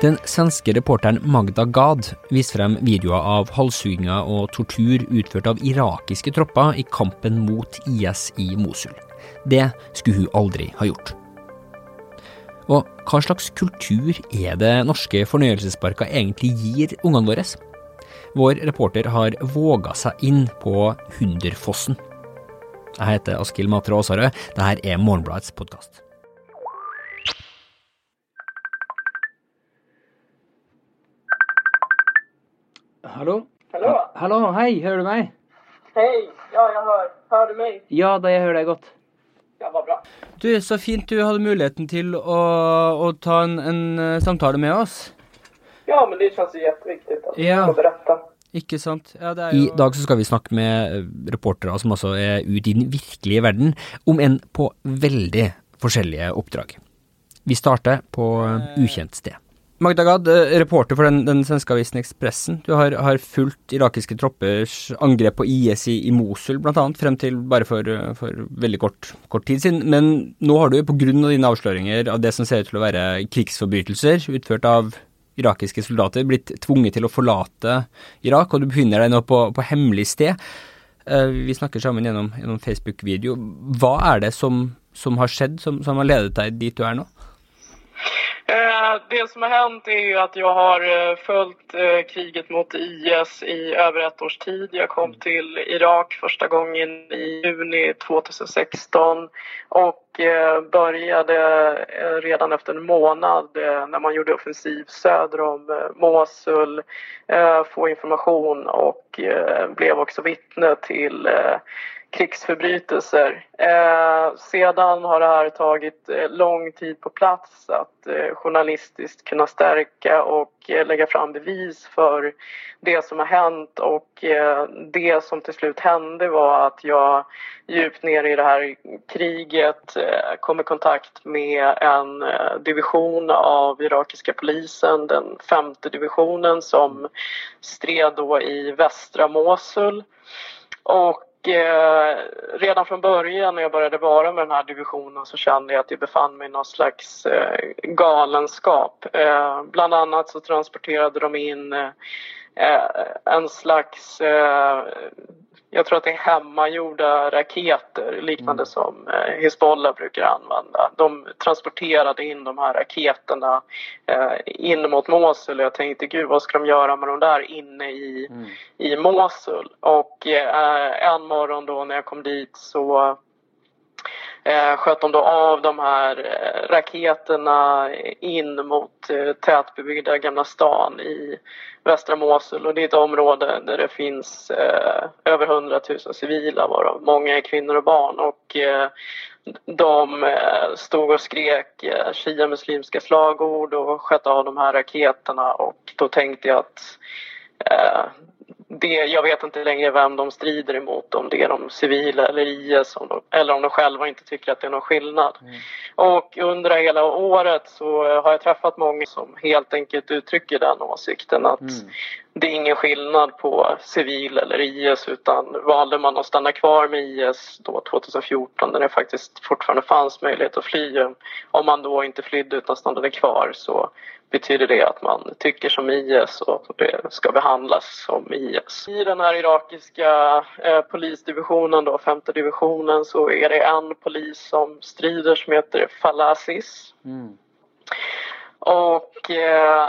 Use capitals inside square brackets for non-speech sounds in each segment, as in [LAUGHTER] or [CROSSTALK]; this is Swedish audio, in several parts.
Den svenske reporteren Magda Gad viste frem videoer av halshugginger og tortur utført av irakiske tropper i kampen mot IS i Mosul. Det skulle hun aldri ha gjort. Og hva slags kultur er det norske fornøyelsesparker egentlig gir ungene våre? Vår reporter har våga seg inn på Hunderfossen. Jeg heter Askild Matre Aasarød. Dette er Morgenbladets podkast. Hallå? Hallå? Hallå, hej, hör du mig? Hej! Ja, jag hör. Hör du mig? Ja, da jeg hører deg godt. Ja, vad bra. Du, så fint du hadde muligheten til å, å ta en, en eh, samtale med oss. Ja, men det känns ju jätteviktigt att Ja. få berätta. Ikke sant? Ja, det er I jo dag så skal vi snakke med eh, reportere som altså er ute i den virkelige verden, om enn på veldig forskjellige oppdrag. Vi starter på eh, ukjent sted. Magda Gad, eh, reporter for den, den svenske avisen Expressen. Du har, har fulgt irakiske troppers angrep på IS i, i Mosul, bl.a. frem til bare for, eh, for veldig kort, kort tid siden. Men nå har du på av dine avsløringer av det som ser ut til å være krigsforbrytelser utført av irakiske soldater, blitt tvunget til å forlate Irak, og du befinner deg nå på, på hemmelig sted. Eh, vi snakker sammen gjennom, gjennom Facebook-video. Hva er det som, som har skjedd, som, som har ledet deg dit du er nå? Eh, det som har hänt är ju att jag har eh, följt eh, kriget mot IS i över ett års tid. Jag kom till Irak första gången i juni 2016 och började redan efter en månad när man gjorde offensiv söder om Mosul få information och blev också vittne till krigsförbrytelser. Eh, sedan har det här tagit eh, lång tid på plats att eh, journalistiskt kunna stärka och eh, lägga fram bevis för det som har hänt och eh, det som till slut hände var att jag djupt ner i det här kriget eh, kom i kontakt med en eh, division av irakiska polisen, den femte divisionen som stred då i västra Mosul. Och eh, redan från början när jag började vara med den här divisionen så kände jag att jag befann mig i någon slags eh, galenskap. Eh, bland annat så transporterade de in eh, en slags, eh, jag tror att det är hemmagjorda raketer liknande som eh, Hizbollah brukar använda. De transporterade in de här raketerna eh, in mot Mosul och jag tänkte gud vad ska de göra med de där inne i, i Mosul? Och eh, en morgon då när jag kom dit så eh, sköt de då av de här eh, raketerna in mot eh, tätbebyggda Gamla stan i västra Mosul. Och det är ett område där det finns eh, över 100 000 civila varav många är kvinnor och barn. Och eh, de eh, stod och skrek eh, shia-muslimska slagord och sköt av de här raketerna. Och då tänkte jag att eh, det, jag vet inte längre vem de strider emot, om det är de civila eller IS om de, eller om de själva inte tycker att det är någon skillnad. Och under hela året så har jag träffat många som helt enkelt uttrycker den åsikten att det är ingen skillnad på civil eller IS utan valde man att stanna kvar med IS då 2014 när det faktiskt fortfarande fanns möjlighet att fly. Om man då inte flydde utan stannade kvar så betyder det att man tycker som IS och ska behandlas som IS. I den här irakiska eh, polisdivisionen, då, femte divisionen, så är det en polis som strider som heter Falasis. Och eh,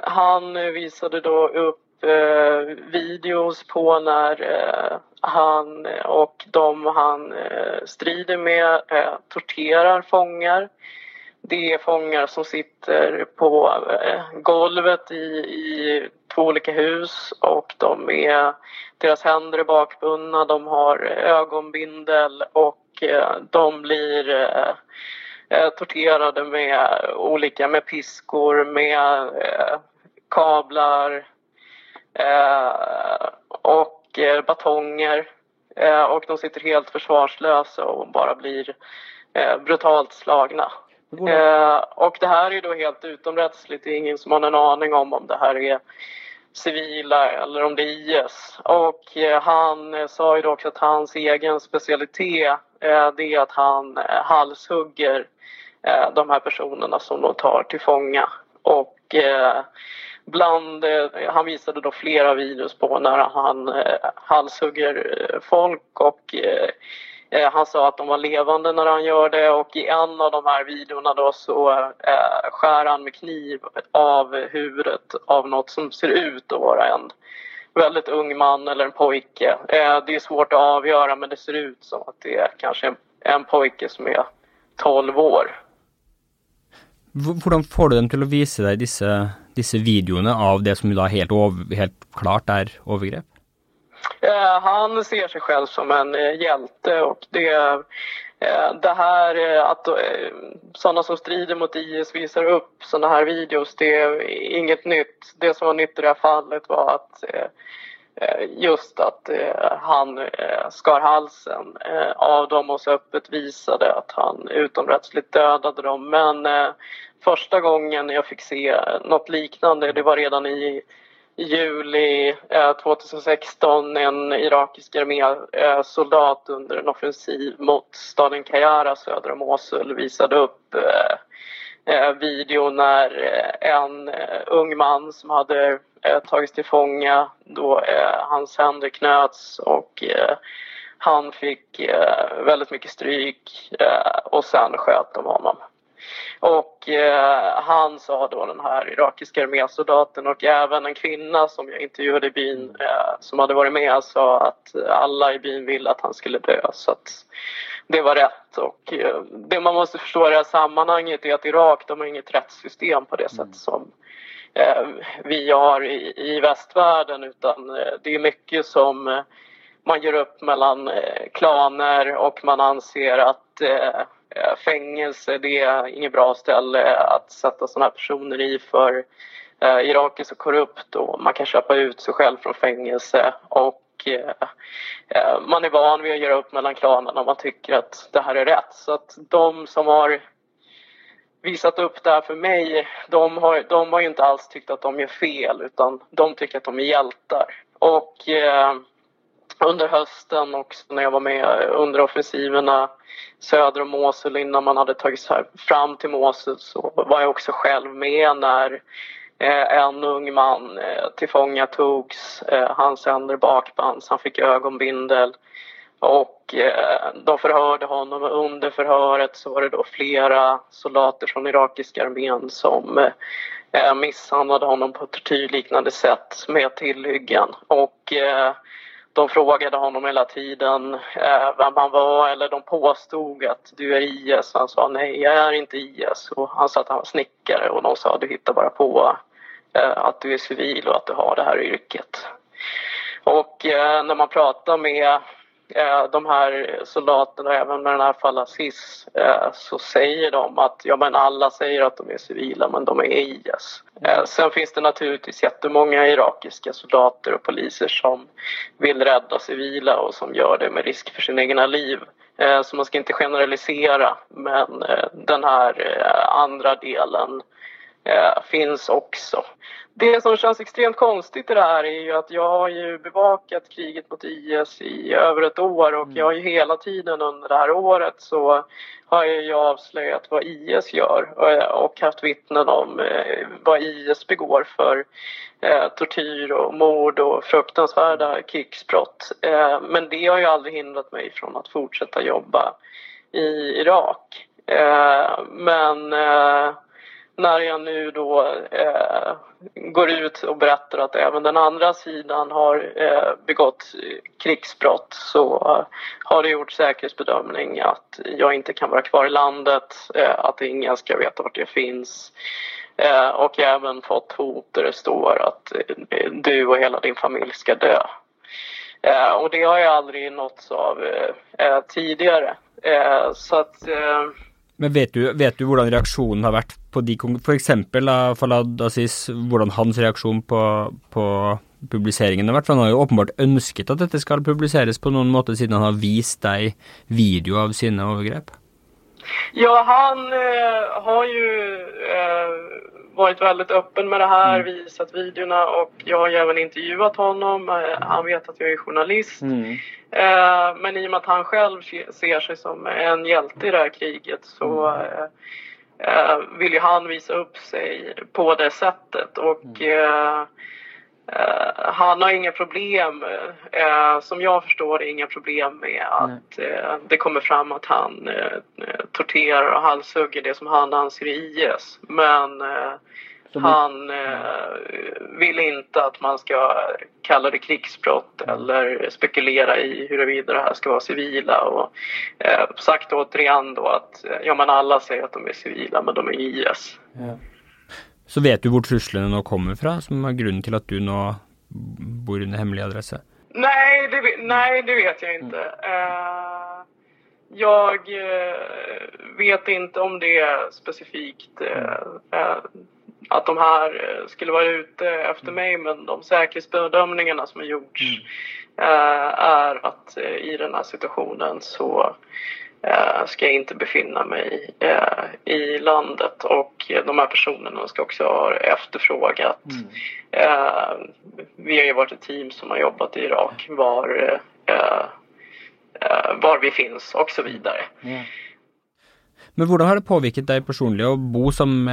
han visade då upp eh, videos på när eh, han och de han eh, strider med eh, torterar fångar. Det är fångar som sitter på eh, golvet i, i två olika hus och de är, deras händer är bakbundna, de har ögonbindel och eh, de blir torterade med olika, med piskor, med kablar och eh, batonger. Eh, och de sitter helt försvarslösa och bara blir eh, brutalt slagna. Eh, och det här är då helt utomrättsligt. Det är ingen som har en aning om om det här är civila eller om det är IS. Och eh, han eh, sa ju då också att hans egen specialitet eh, det är att han eh, halshugger eh, de här personerna som de tar till fånga. Och eh, bland, eh, han visade då flera videos på när han eh, halshugger eh, folk och han sa att de var levande när han gör det och i en av de här videorna då så eh, skär han med kniv av huvudet av något som ser ut att vara en väldigt ung man eller en pojke. Eh, det är svårt att avgöra men det ser ut som att det är kanske en, en pojke som är 12 år. Hur får du dem till att visa dig dessa disse videoene av det som da helt, helt klart är övergrepp? Eh, han ser sig själv som en eh, hjälte och det, eh, det här att sådana som strider mot IS visar upp sådana här videos, det är inget nytt. Det som var nytt i det här fallet var att Eh, just att eh, han eh, skar halsen av dem och så öppet visade att han utomrättsligt dödade dem. Men första gången jag fick se något liknande, det var redan i juli 2016 en irakisk armésoldat under en offensiv mot staden Kayara söder om Mosul visade upp Eh, video när eh, en eh, ung man som hade tagits till fånga då hans händer knöts och han fick väldigt mycket stryk och sen sköt de honom. Och eh, han sa då den här irakiska armésoldaten och även en kvinna som jag intervjuade i byn eh, som hade varit med sa att alla i byn ville att han skulle dö. Så att det var rätt. Och eh, det man måste förstå i det här sammanhanget är att Irak de har inget rättssystem på det sätt mm. som eh, vi har i, i västvärlden utan eh, det är mycket som man gör upp mellan klaner och man anser att fängelse, det är inget bra ställe att sätta sådana här personer i för Irak är så korrupt och man kan köpa ut sig själv från fängelse och och eh, eh, man är van vid att göra upp mellan klanerna man tycker att det här är rätt. Så att de som har visat upp det här för mig, de har, de har inte alls tyckt att de gör fel utan de tycker att de är hjältar. Och eh, under hösten också när jag var med under offensiverna söder om Mosul innan man hade tagit sig fram till Mosul så var jag också själv med när Eh, en ung man eh, tillfångatogs. Eh, hans händer bakbands, han fick ögonbindel och eh, de förhörde honom och under förhöret så var det då flera soldater från irakiska armén som misshandlade honom på ett tortyrliknande sätt med tillhyggen. Och de frågade honom hela tiden eh, vem han var eller de påstod att du är IS. Han sa nej, jag är inte IS. Och han sa att han var snickare och de sa du hittar bara på eh, att du är civil och att du har det här yrket. Och eh, när man pratar med Eh, de här soldaterna, även med den här Falassis, eh, så säger de att ja, men alla säger att de är civila, men de är IS. Eh, sen finns det naturligtvis jättemånga irakiska soldater och poliser som vill rädda civila och som gör det med risk för sina egna liv. Eh, så man ska inte generalisera, men eh, den här eh, andra delen finns också. Det som känns extremt konstigt i det här är ju att jag har ju bevakat kriget mot IS i över ett år och jag har ju hela tiden under det här året så har jag ju avslöjat vad IS gör och haft vittnen om eh, vad IS begår för eh, tortyr och mord och fruktansvärda krigsbrott. Eh, men det har ju aldrig hindrat mig från att fortsätta jobba i Irak. Men när jag nu då eh, går ut och berättar att även den andra sidan har eh, begått krigsbrott så eh, har det gjort säkerhetsbedömning att jag inte kan vara kvar i landet, eh, att ingen ska veta vart jag finns. Eh, och jag har även fått hot där det står att eh, du och hela din familj ska dö. Eh, och det har jag aldrig nåtts av eh, eh, tidigare. så att men vet du, vet du hur reaktionen har varit? På de F.eks. Falad Aziz, hvordan hans reaksjon på, på publiseringen har vært? For han har jo åpenbart ønsket at dette skal publiseres på noen måte, siden han har vist deg video av sine overgrep? Ja, han eh, har ju eh, varit väldigt öppen med det här, mm. visat videorna och jag har ju även intervjuat honom. Eh, han vet att jag är journalist. Mm. Eh, men i och med att han själv ser sig som en hjälte i det här kriget så mm. Eh, vill ju han visa upp sig på det sättet. Och eh, eh, han har inga problem, eh, som jag förstår inga problem med att eh, det kommer fram att han torterar och halshugger det som han anser är IS. Men eh, han eh, vill inte att man ska kalla det krigsbrott eller spekulera i huruvida det här ska vara civila. Och, eh, sagt återigen då att eh, ja, men alla säger att de är civila men de är IS. Ja. Så vet du var truslene nå kommer fra, som är grunden till att du nu bor under hemlig adress? Nej, det, nej, det vet jag inte. Uh, jag uh, vet inte om det är specifikt uh, att de här eh, skulle vara ute efter mig men de säkerhetsbedömningarna som har gjorts mm. äh, är att äh, i den här situationen så ska jag inte befinna mig i landet och de här personerna ska också ha efterfrågat. Mm. vi har ju varit ett team som har jobbat i Irak var, var vi finns och så vidare. Mm. Men hur har det påverkat dig personligen att bo som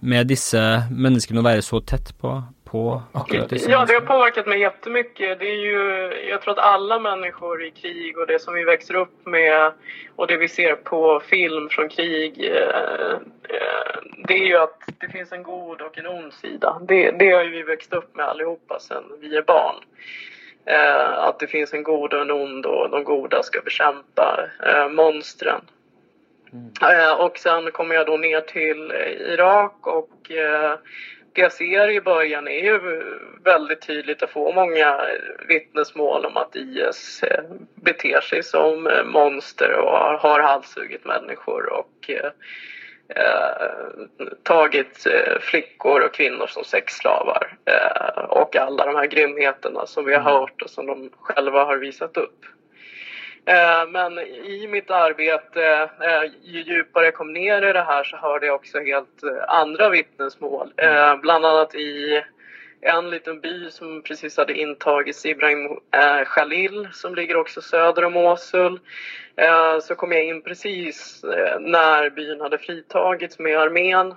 med Eh, dessa människorna och vara så tätt på, på dessa Ja, det har påverkat mig jättemycket. Det är ju, jag tror att alla människor i krig och det som vi växer upp med och det vi ser på film från krig, eh, eh, det är ju att det finns en god och en ond sida. Det, det har ju vi växt upp med allihopa sedan vi är barn. Att det finns en god och en ond och de goda ska bekämpa monstren. Mm. Och sen kommer jag då ner till eh, Irak och eh, det jag ser i början är ju väldigt tydligt att få många vittnesmål om att IS beter sig som monster och har halshugit människor och eh, tagit flickor och kvinnor som sexslavar. Eh, och alla de här grymheterna som vi har mm. hört och som de själva har visat upp. Eh, men i mitt arbete, eh, ju djupare jag kom ner i det här så hörde jag också helt eh, andra vittnesmål. Mm. Bland annat i en liten by som precis hade intagits, Ibrahim Khalil, som ligger också söder om Mosul. Så kom jag in precis när byn hade fritagits med armén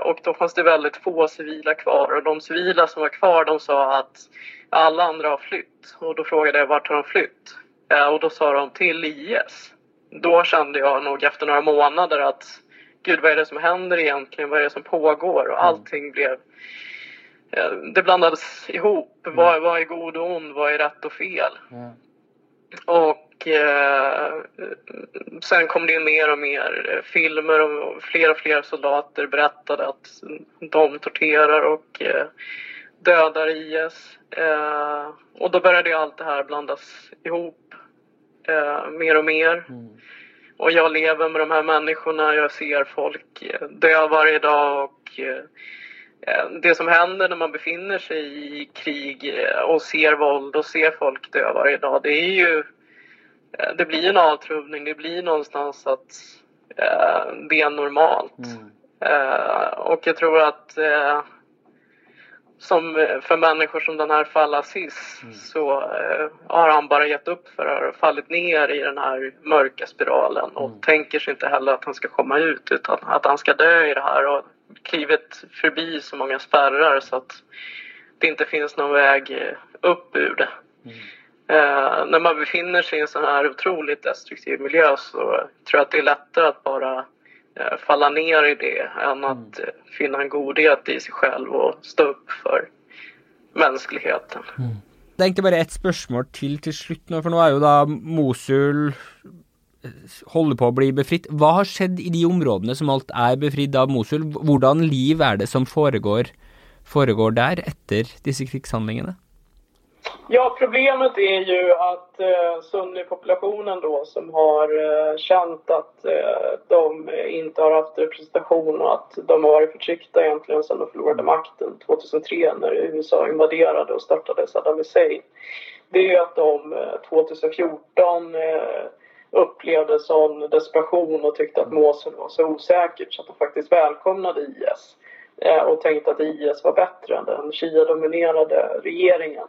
och då fanns det väldigt få civila kvar och de civila som var kvar de sa att alla andra har flytt och då frågade jag vart har de flytt? Eh, och då sa de till IS. Då kände jag nog efter några månader att gud vad är det som händer egentligen? Vad är det som pågår? Och mm. allting blev... Eh, det blandades ihop. Mm. Vad, vad är god och ond? Vad är rätt och fel? Mm. Och eh, sen kom det mer och mer filmer och fler och fler soldater berättade att de torterar och eh, dödar IS. Eh, och då började allt det här blandas ihop eh, mer och mer. Mm. Och jag lever med de här människorna, jag ser folk eh, dö varje dag och eh, eh, det som händer när man befinner sig i krig och ser våld och ser folk dö varje dag, det är ju... Det blir en avtrubbning, det blir någonstans att det är normalt. Mm. och jag tror att som eh, för människor som den här Fallasis mm. så eh, har han bara gett upp för det och fallit ner i den här mörka spiralen och mm. tänker sig inte heller att han ska komma ut utan att han ska dö i det här och klivit förbi så många spärrar så att det inte finns någon väg eh, upp ur det. Mm. Eh, när man befinner sig i en sån här otroligt destruktiv miljö så tror jag att det är lättare att bara falla ner i det än att mm. finna en godhet i sig själv och stå upp för mänskligheten. Mm. Det är inte bara ett spörsmål till till slut nu, för nu är ju då Mosul eh, håller på att bli befritt. Vad har skett i de områdena som allt är befritt av Mosul? Hurdan liv är det som föregår, föregår där efter dessa krigshandlingarna? Ja, problemet är ju att eh, Sunni-populationen då som har eh, känt att eh, de inte har haft representation och att de har varit förtryckta egentligen sedan de förlorade makten 2003 när USA invaderade och störtade Saddam Hussein. Det är ju att de 2014 eh, eh, upplevde sån desperation och tyckte att Mosul var så osäkert så att de faktiskt välkomnade IS eh, och tänkte att IS var bättre än den Shia-dominerade regeringen.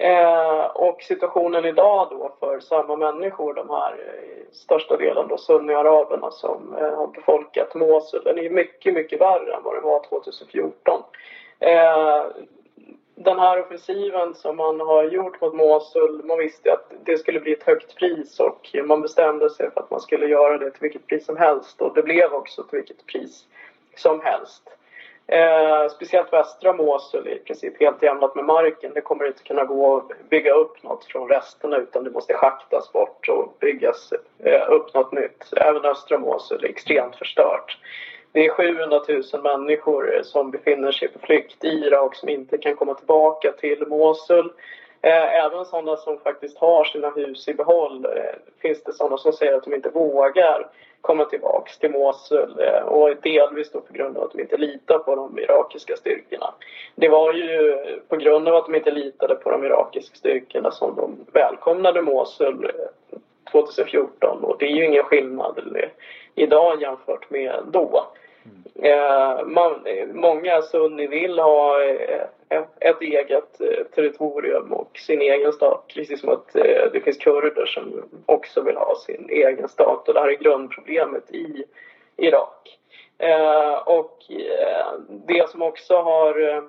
Eh, och situationen idag då för samma människor, de här eh, största delen då sunniaraberna som eh, har befolkat Mosul, den är mycket, mycket värre än vad den var 2014. Eh, den här offensiven som man har gjort mot Mosul, man visste att det skulle bli ett högt pris och man bestämde sig för att man skulle göra det till vilket pris som helst och det blev också till vilket pris som helst. Eh, speciellt västra Mosul är i princip helt jämnat med marken. Det kommer inte kunna gå att bygga upp något från resterna utan det måste schaktas bort och byggas eh, upp något nytt. Även östra Mosul är extremt förstört. Det är 700 000 människor eh, som befinner sig på flykt i Irak som inte kan komma tillbaka till Mosul. Eh, även sådana som faktiskt har sina hus i behåll eh, finns det sådana som säger att de inte vågar komma tillbaks till Mosul eh, och delvis då på grund av att de inte litar på de irakiska styrkorna. Det var ju på grund av att de inte litade på de irakiska styrkorna som de välkomnade Mosul 2014 och det är ju ingen skillnad idag jämfört med då. Mm. Eh, man, många sunni vill ha eh, ett, eget eh, territorium och sin egen stat. Precis som att det finns kurder som också vill ha sin egen stat. Och det här är grundproblemet i Irak. Och det som också har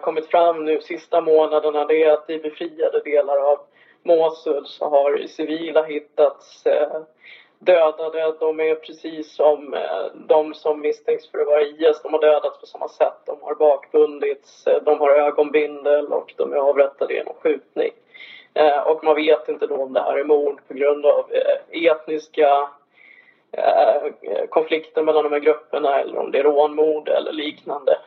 kommit fram nu sista månaderna det är att i befriade delar av Mosul så har civila hittats dödade. De är precis som eh, de som misstänks för att vara IS. De har dödats på samma sätt. De har bakbundits, eh, de har ögonbindel och de är avrättade genom skjutning. Eh, och man vet inte då om det här är mord på grund av etniska konflikter mellan de här grupperna eller om det är rånmord eller liknande.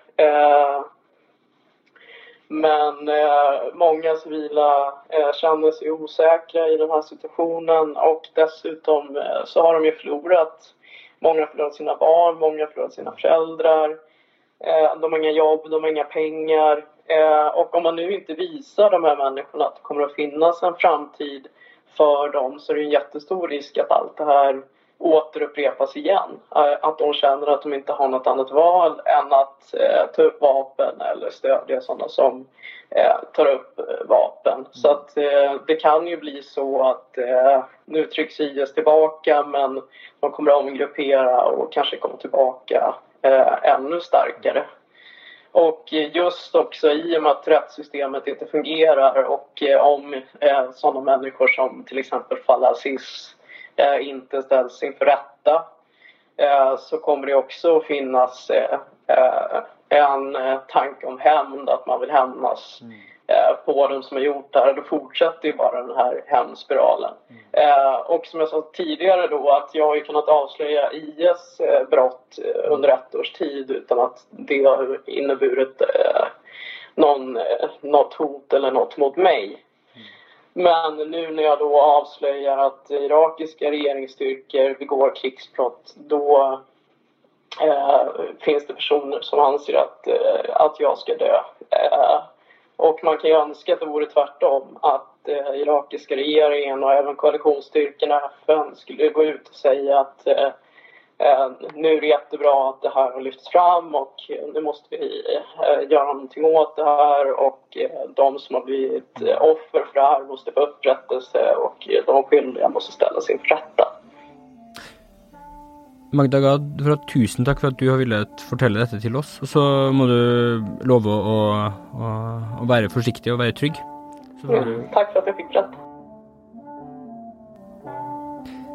Men eh, många civila eh, känner sig osäkra i den här situationen och dessutom eh, så har de ju förlorat. Många har förlorat sina barn, många har förlorat sina föräldrar. Eh, de har inga jobb, de har inga pengar. Eh, och om man nu inte visar de här människorna att det kommer att finnas en framtid för dem så är det en jättestor risk att allt det här återupprepas igen. Eh, att de känner att de inte har något annat val än att eh, ta upp vapen eller stödja sådana som eh, tar upp eh, vapen. Mm. Så att eh, det kan ju bli så att eh, nu trycks IS tillbaka men de kommer att omgruppera och kanske komma tillbaka ännu starkare. Och just också i och med att rättssystemet inte fungerar och om sådana människor som till exempel Falasis eh, inte ställs inför rätta eh, så kommer det också att finnas eh, eh, en tanke om hämnd, att man vill hämnas mm. på de som har gjort det här. Då fortsätter ju bara den här hämndspiralen. Mm. och som jag sa tidigare då att jag har ju kunnat avslöja IS brott under ett års tid utan att det har inneburit någon, något hot eller något mot mig. Men nu när jag då avslöjar att irakiska regeringsstyrkor begår krigsbrott då eh, finns det personer som anser att, eh, att jag ska dö. Eh, och man kan ju önska att det vore tvärtom, att eh, irakiska regeringen och även koalitionsstyrkorna i FN skulle gå ut och säga att Eh, nu är det jättebra att det här har lyfts fram och nu måste vi eh, göra någonting åt det här och eh, de som har blivit offer för det här måste få upprättelse och de skyldiga måste ställas inför rätta. Magda Gad, för tusen tack för att du har velat fortelle detta till oss. Och så må du lova att, vara försiktig och vara trygg. Mm, tack för att jag fick berätta.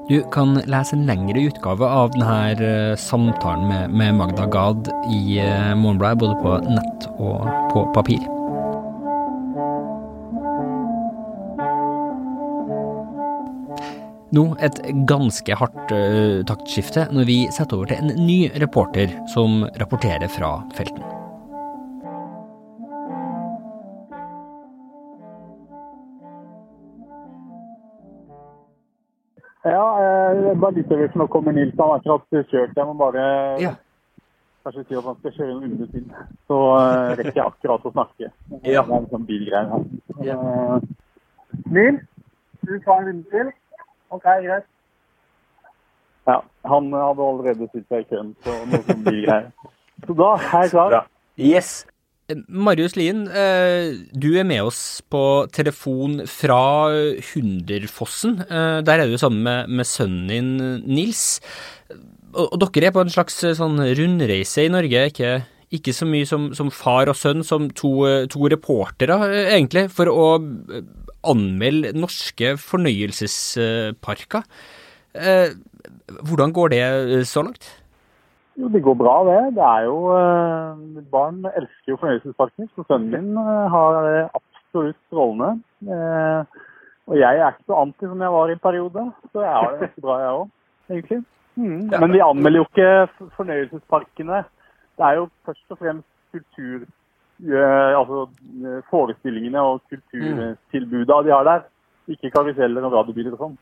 Du kan läsa en längre utgåva av den här eh, samtalen med, med, Magda Gad i eh, Morgonbladet, både på nät och på papper. Nå et ganske hardt uh, eh, taktskifte når vi setter over til en ny reporter som rapporterer fra felten. Bare litt over nå kommer Nils. Han har akkurat kjørt. Jeg må bare ja. kanskje si at han skal kjøre en runde til. Så uh, rekker jeg akkurat å snakke. Ja. Det er en sånn bilgreier her. Ja. Uh, Nils, du tar en runde til? OK, greit. Ja, han hadde allerede stilt seg i køen, så noe sånn bilgreier. Så da er jeg klar. Bra. Yes. Marius Lien, eh, du er med oss på telefon fra Hunderfossen. Eh, der er du sammen med, med sønnen din Nils. Og, og, dere er på en slags eh, sånn rundreise i Norge, ikke, ikke så mye som, som, far og sønn, som to, to reportere, egentlig, for å anmelde norske fornøyelsesparker. Hvordan går det så langt? Jo, Det går bra, det. Det er jo eh, Barn elsker jo fornøyelsesparker, så sønnen min har det absolutt strålende. Og jeg er ikke så anti som jeg var i en periode, så jeg har det ganske bra, jeg òg, egentlig. Mm. Men vi anmelder jo ikke fornøyelsesparkene. Det er jo først og fremst kultur altså forestillingene og kulturtilbuda de har der. Ikke karuseller og radiobiler og sånn.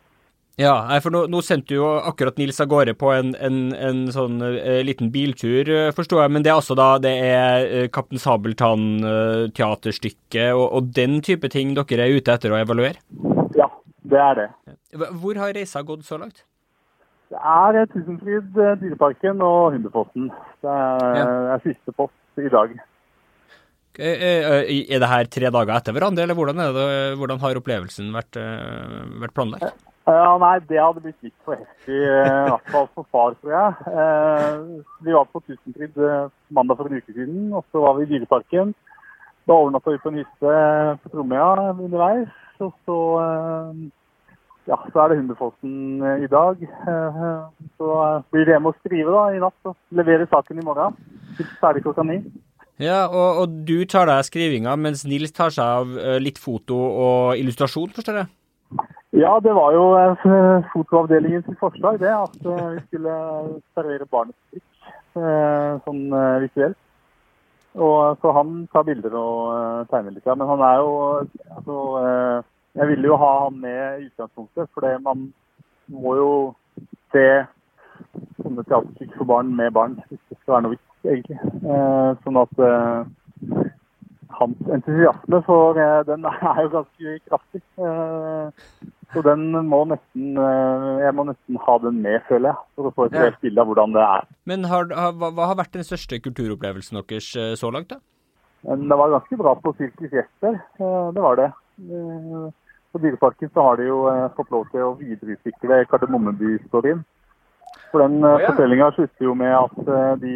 Ja, for nå, nå, sendte jo akkurat Nils av gårde på en, en, en sånn uh, liten biltur, uh, forstår jeg. Men det er altså da det er uh, Kaptein Sabeltann-teaterstykke og, og, den type ting dere er ute etter å evaluere? Ja, det er det. Hvor har reisa gått så langt? Det er Tusenfryd, Dyreparken og Hundefossen. Det er, ja. er siste post i dag. Er det her tre dager etter hverandre, eller hvordan, det, hvordan har opplevelsen vært, vært planlagt? Ja, Nei, det hadde blitt litt for heftig, eh, i hvert fall for far, tror jeg. Eh, vi var på Tusenfryd eh, mandag for en uke siden, og så var vi i Dyreparken. Da overnatta vi på en hytte på Tromøya underveis. Og så, ja, så er det Hundefossen i dag. Så blir det hjemme å skrive da i natt og levere saken i morgen. Ferdig klokka ni. Ja, og, og, du tar deg av skrivinga, mens Nils tar seg av litt foto og illustrasjon, forstår jeg? Ja, det var jo eh, fotoavdelningens fotoavdelingens forslag, det. At eh, vi skulle servere barnets blikk eh, sånn eh, visuelt. Og Så han tar bilder og tegner litt. Ja. Men han er jo altså, Jeg ville jo ha han med i utgangspunktet, for man må jo se sånne teaterstykker for barn med barn hvis det skal være noe vits, egentlig. Sånn at hans entusiasme for den er jo ganske kraftig. Så den må nesten eh, Jeg må nesten ha den med, føler jeg, for å få et reelt bilde av hvordan det er. Men har, hva, hva, har vært den største kulturopplevelsen deres eh, så langt, da? Det var ganske bra på Sirkus Gjester, eh, det var det. På Dyreparken så har de jo fått lov til å videreutvikle Kardemommeby-storyen. For den oh, ja. fortellinga slutter jo med at de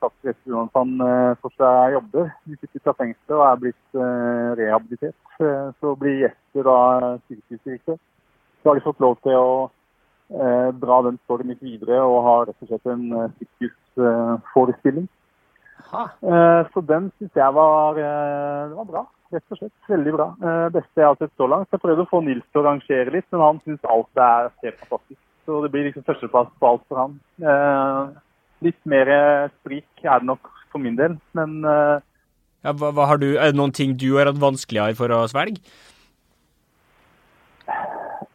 Kasper Jesper Johansson får seg jobber. De sitter fra fengselet og er blitt rehabilitert. Så blir Jesper da sirkusdirektør. Så har de fått lov til å eh, dra den storyen litt videre og ha rett og slett en eh, sirkusforestilling. Eh, så den syns jeg var, eh, var, bra. Rett og slett. Veldig bra. Eh, beste jeg har sett så langt. Jeg prøvde å få Nils til å rangere litt, men han syns alt er helt fantastisk. Så det blir liksom førsteplass på alt for han. Eh, litt mer sprik er det nok for min del, men eh, ja, hva, hva har du, Er det noen ting du har hatt vanskeligere for å svelge?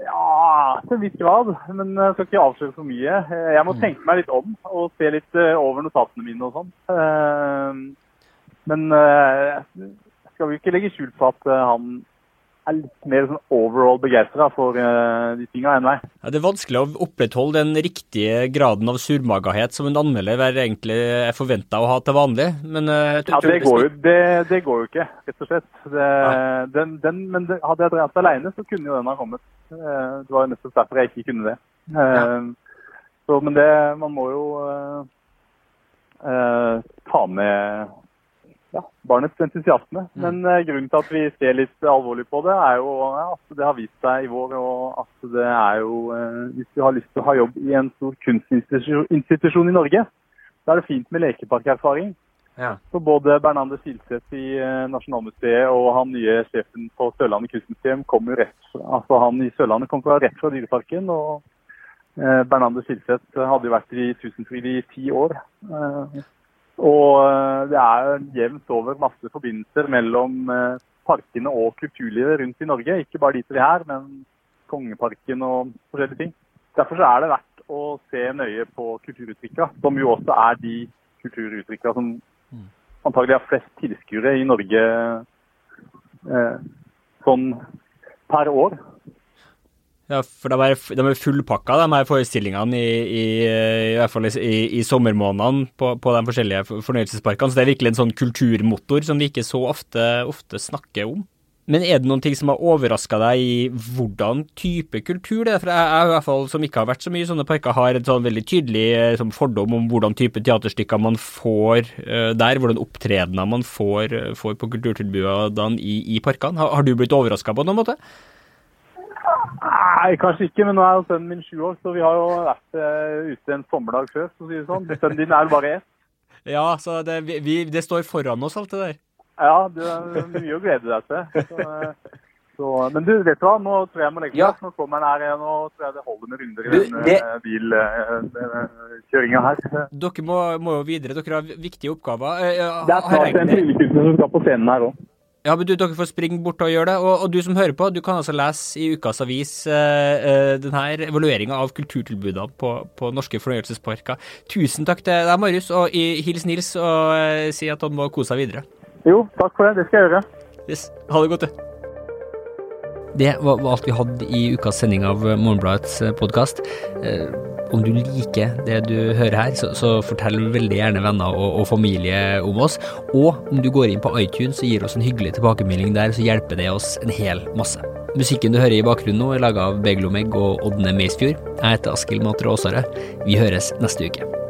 Ja, til en viss grad. Men jeg skal ikke avsløre for mye. Jeg må mm. tenke meg litt om og se litt eh, over notatene mine og sånn. Eh, men jeg eh, skal jo ikke legge skjul på at han er litt mer sånn overall begeistra for uh, de tinga enn meg. Ja, det er vanskelig å opprettholde den riktige graden av surmagahet som en anmelder egentlig er forventa å ha til vanlig. Men, uh, ja, det går, jo, det, det går, jo, ikke, rett og slett. Det, ja. den, den, men hadde jeg drevet alene, så kunne jo den ha kommet. Uh, det var jo nettopp derfor jeg ikke kunne det. Ja. Så, men det, man må jo ta med ja, barnets entusiasme. Mm. Men uh, grunnen til at vi ser litt alvorlig på det, er jo ja, at det har vist seg i vår, og at det er jo uh, Hvis du har lyst til å ha jobb i en stor kunstinstitusjon i Norge, så er det fint med lekeparkerfaring. Ja. Så både Bernander Silseth i uh, Nasjonalmuseet og han nye sjefen på Sørlandet kunstmuseum kom jo rett fra, altså han i Sørlandet kom fra rett fra Dyreparken. og Bernander Silseth hadde jo vært i Tusenfryd i ti år. Og eh, det er jevnt over masse forbindelser mellom eh, parkene og kulturlivet rundt i Norge. Ikke bare de tre her, men Kongeparken og forskjellige ting. Derfor er det verdt å se nøye på kulturutvikla, som jo også er de kulturutvikla som mm. antagelig har flest tilskuere i Norge eh, sånn per år. Ja, for de er, de er fullpakka, de her forestillingene, i, i, i hvert fall i, i sommermånedene på, på, de forskjellige fornøyelsesparkene. Så det er virkelig en sånn kulturmotor som vi ikke så ofte, ofte snakker om. Men er det noen ting som har overraska deg i hvordan type kultur det er? For jeg, jeg i hvert fall, som ikke har vært så mye i sånne parker, har en sånn veldig tydelig eh, sånn fordom om hvordan type teaterstykker man får uh, der, hvordan opptredener man får, uh, får på kulturtilbudene i, i parkene. Har, har, du blitt overraska på noen måte? Nei, kanskje ikke, men nå er sønnen min sju år, så vi har jo vært uh, ute en sommerdag før, for å si det sånn. [LAUGHS] Sønnen din er jo bare ett. Ja, så det, vi, det, står foran oss, alt det der. Ja, det er mye å glede deg til. Så, eh, så, men du, vet du hva, nå tror jeg jeg må legge meg. Ja. Nå kommer han her igjen, og tror jeg det holder med runder i den det... bilkjøringa her. Dere må, må, jo videre, dere har viktige oppgaver. Det er snart en tryllekunstner som skal på scenen her òg. Ja, men du, Dere får springe bort og gjøre det. Og, og, du som hører på, du kan altså lese i ukas avis uh, uh, denne evalueringa av kulturtilbudene på, på, norske fornøyelsesparker. Tusen takk til deg, Marius, og i, hils Nils og uh, si at han må kose seg videre. Jo, takk for det. Det skal jeg gjøre. Yes. Ha det godt, du. Det var alt vi hadde i ukas sending av Morgenbladets eh, podkast. Eh, om du liker det du hører her, så, så fortell veldig gjerne venner og, og, familie om oss. Og om du går inn på iTunes og gir oss en hyggelig tilbakemelding der, så hjelper det oss en hel masse. Musikken du hører i bakgrunnen nå, er laga av Beglomegg og Ådne Meisfjord. Jeg heter Askild Matre Aasare. Vi høres neste uke.